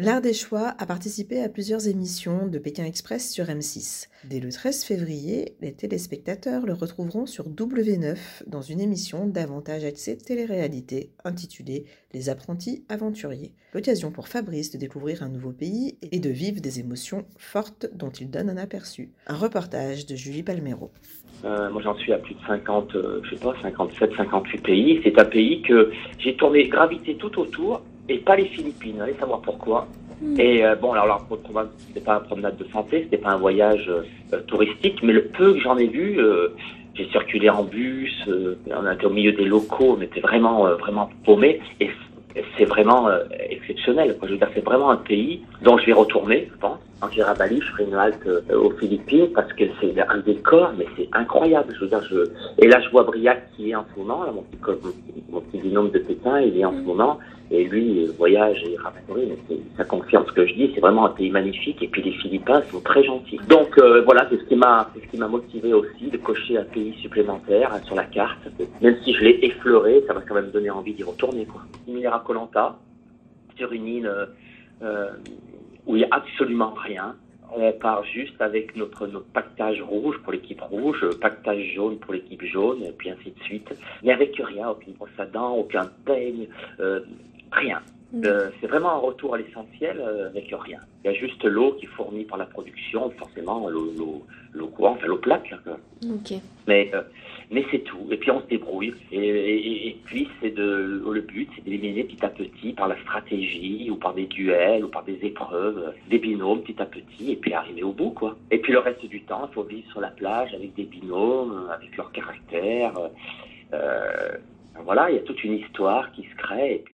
L'Art des choix a participé à plusieurs émissions de Pékin Express sur M6. Dès le 13 février, les téléspectateurs le retrouveront sur W9 dans une émission davantage axée télé-réalité intitulée Les apprentis aventuriers. L'occasion pour Fabrice de découvrir un nouveau pays et de vivre des émotions fortes dont il donne un aperçu. Un reportage de Julie Palmero. Euh, moi, j'en suis à plus de 50, euh, je sais pas, 57, 58 pays. C'est un pays que j'ai tourné, gravité tout autour, et pas les Philippines. Allez savoir pourquoi. Et euh, bon, alors, alors pour le c'était pas un promenade de santé, c'était pas un voyage euh, touristique, mais le peu que j'en ai vu, euh, j'ai circulé en bus, euh, on était au milieu des locaux, on était vraiment, euh, vraiment paumé, et c'est vraiment euh, exceptionnel. Quoi. Je veux dire, c'est vraiment un pays dont je vais retourner, je pense. Quand j'irai à Bali, je ferai une halte euh, aux Philippines parce que c'est un décor, mais c'est incroyable. Je veux dire, je... Et là, je vois Briac qui est en ce moment, là, mon, petit, mon petit binôme de Pékin, il est en ce moment. Et lui, il voyage et il ramène mais ça confirme ce que je dis. C'est vraiment un pays magnifique. Et puis les Philippins sont très gentils. Donc euh, voilà, c'est ce qui m'a, c'est ce qui m'a motivé aussi de cocher un pays supplémentaire hein, sur la carte. Même si je l'ai effleuré, ça m'a quand même donné envie d'y retourner. Quoi. Similaire à Colanta, sur une île euh, euh, où il n'y a absolument rien. On part juste avec notre, notre pactage rouge pour l'équipe rouge, pactage jaune pour l'équipe jaune, et puis ainsi de suite. Mais avec rien, aucune brosse à dents, aucun peigne, euh, rien. Euh, c'est vraiment un retour à l'essentiel euh, avec rien. Il y a juste l'eau qui est fournie par la production, forcément l'eau, courante, enfin l'eau plate. Là. Mais, euh, mais c'est tout. Et puis on se débrouille. Et, et- et puis c'est de le but, c'est d'éliminer petit à petit par la stratégie ou par des duels ou par des épreuves, des binômes petit à petit, et puis arriver au bout, quoi. Et puis le reste du temps, il faut vivre sur la plage avec des binômes, avec leur caractère. voilà, il y a toute une histoire qui se crée. Et puis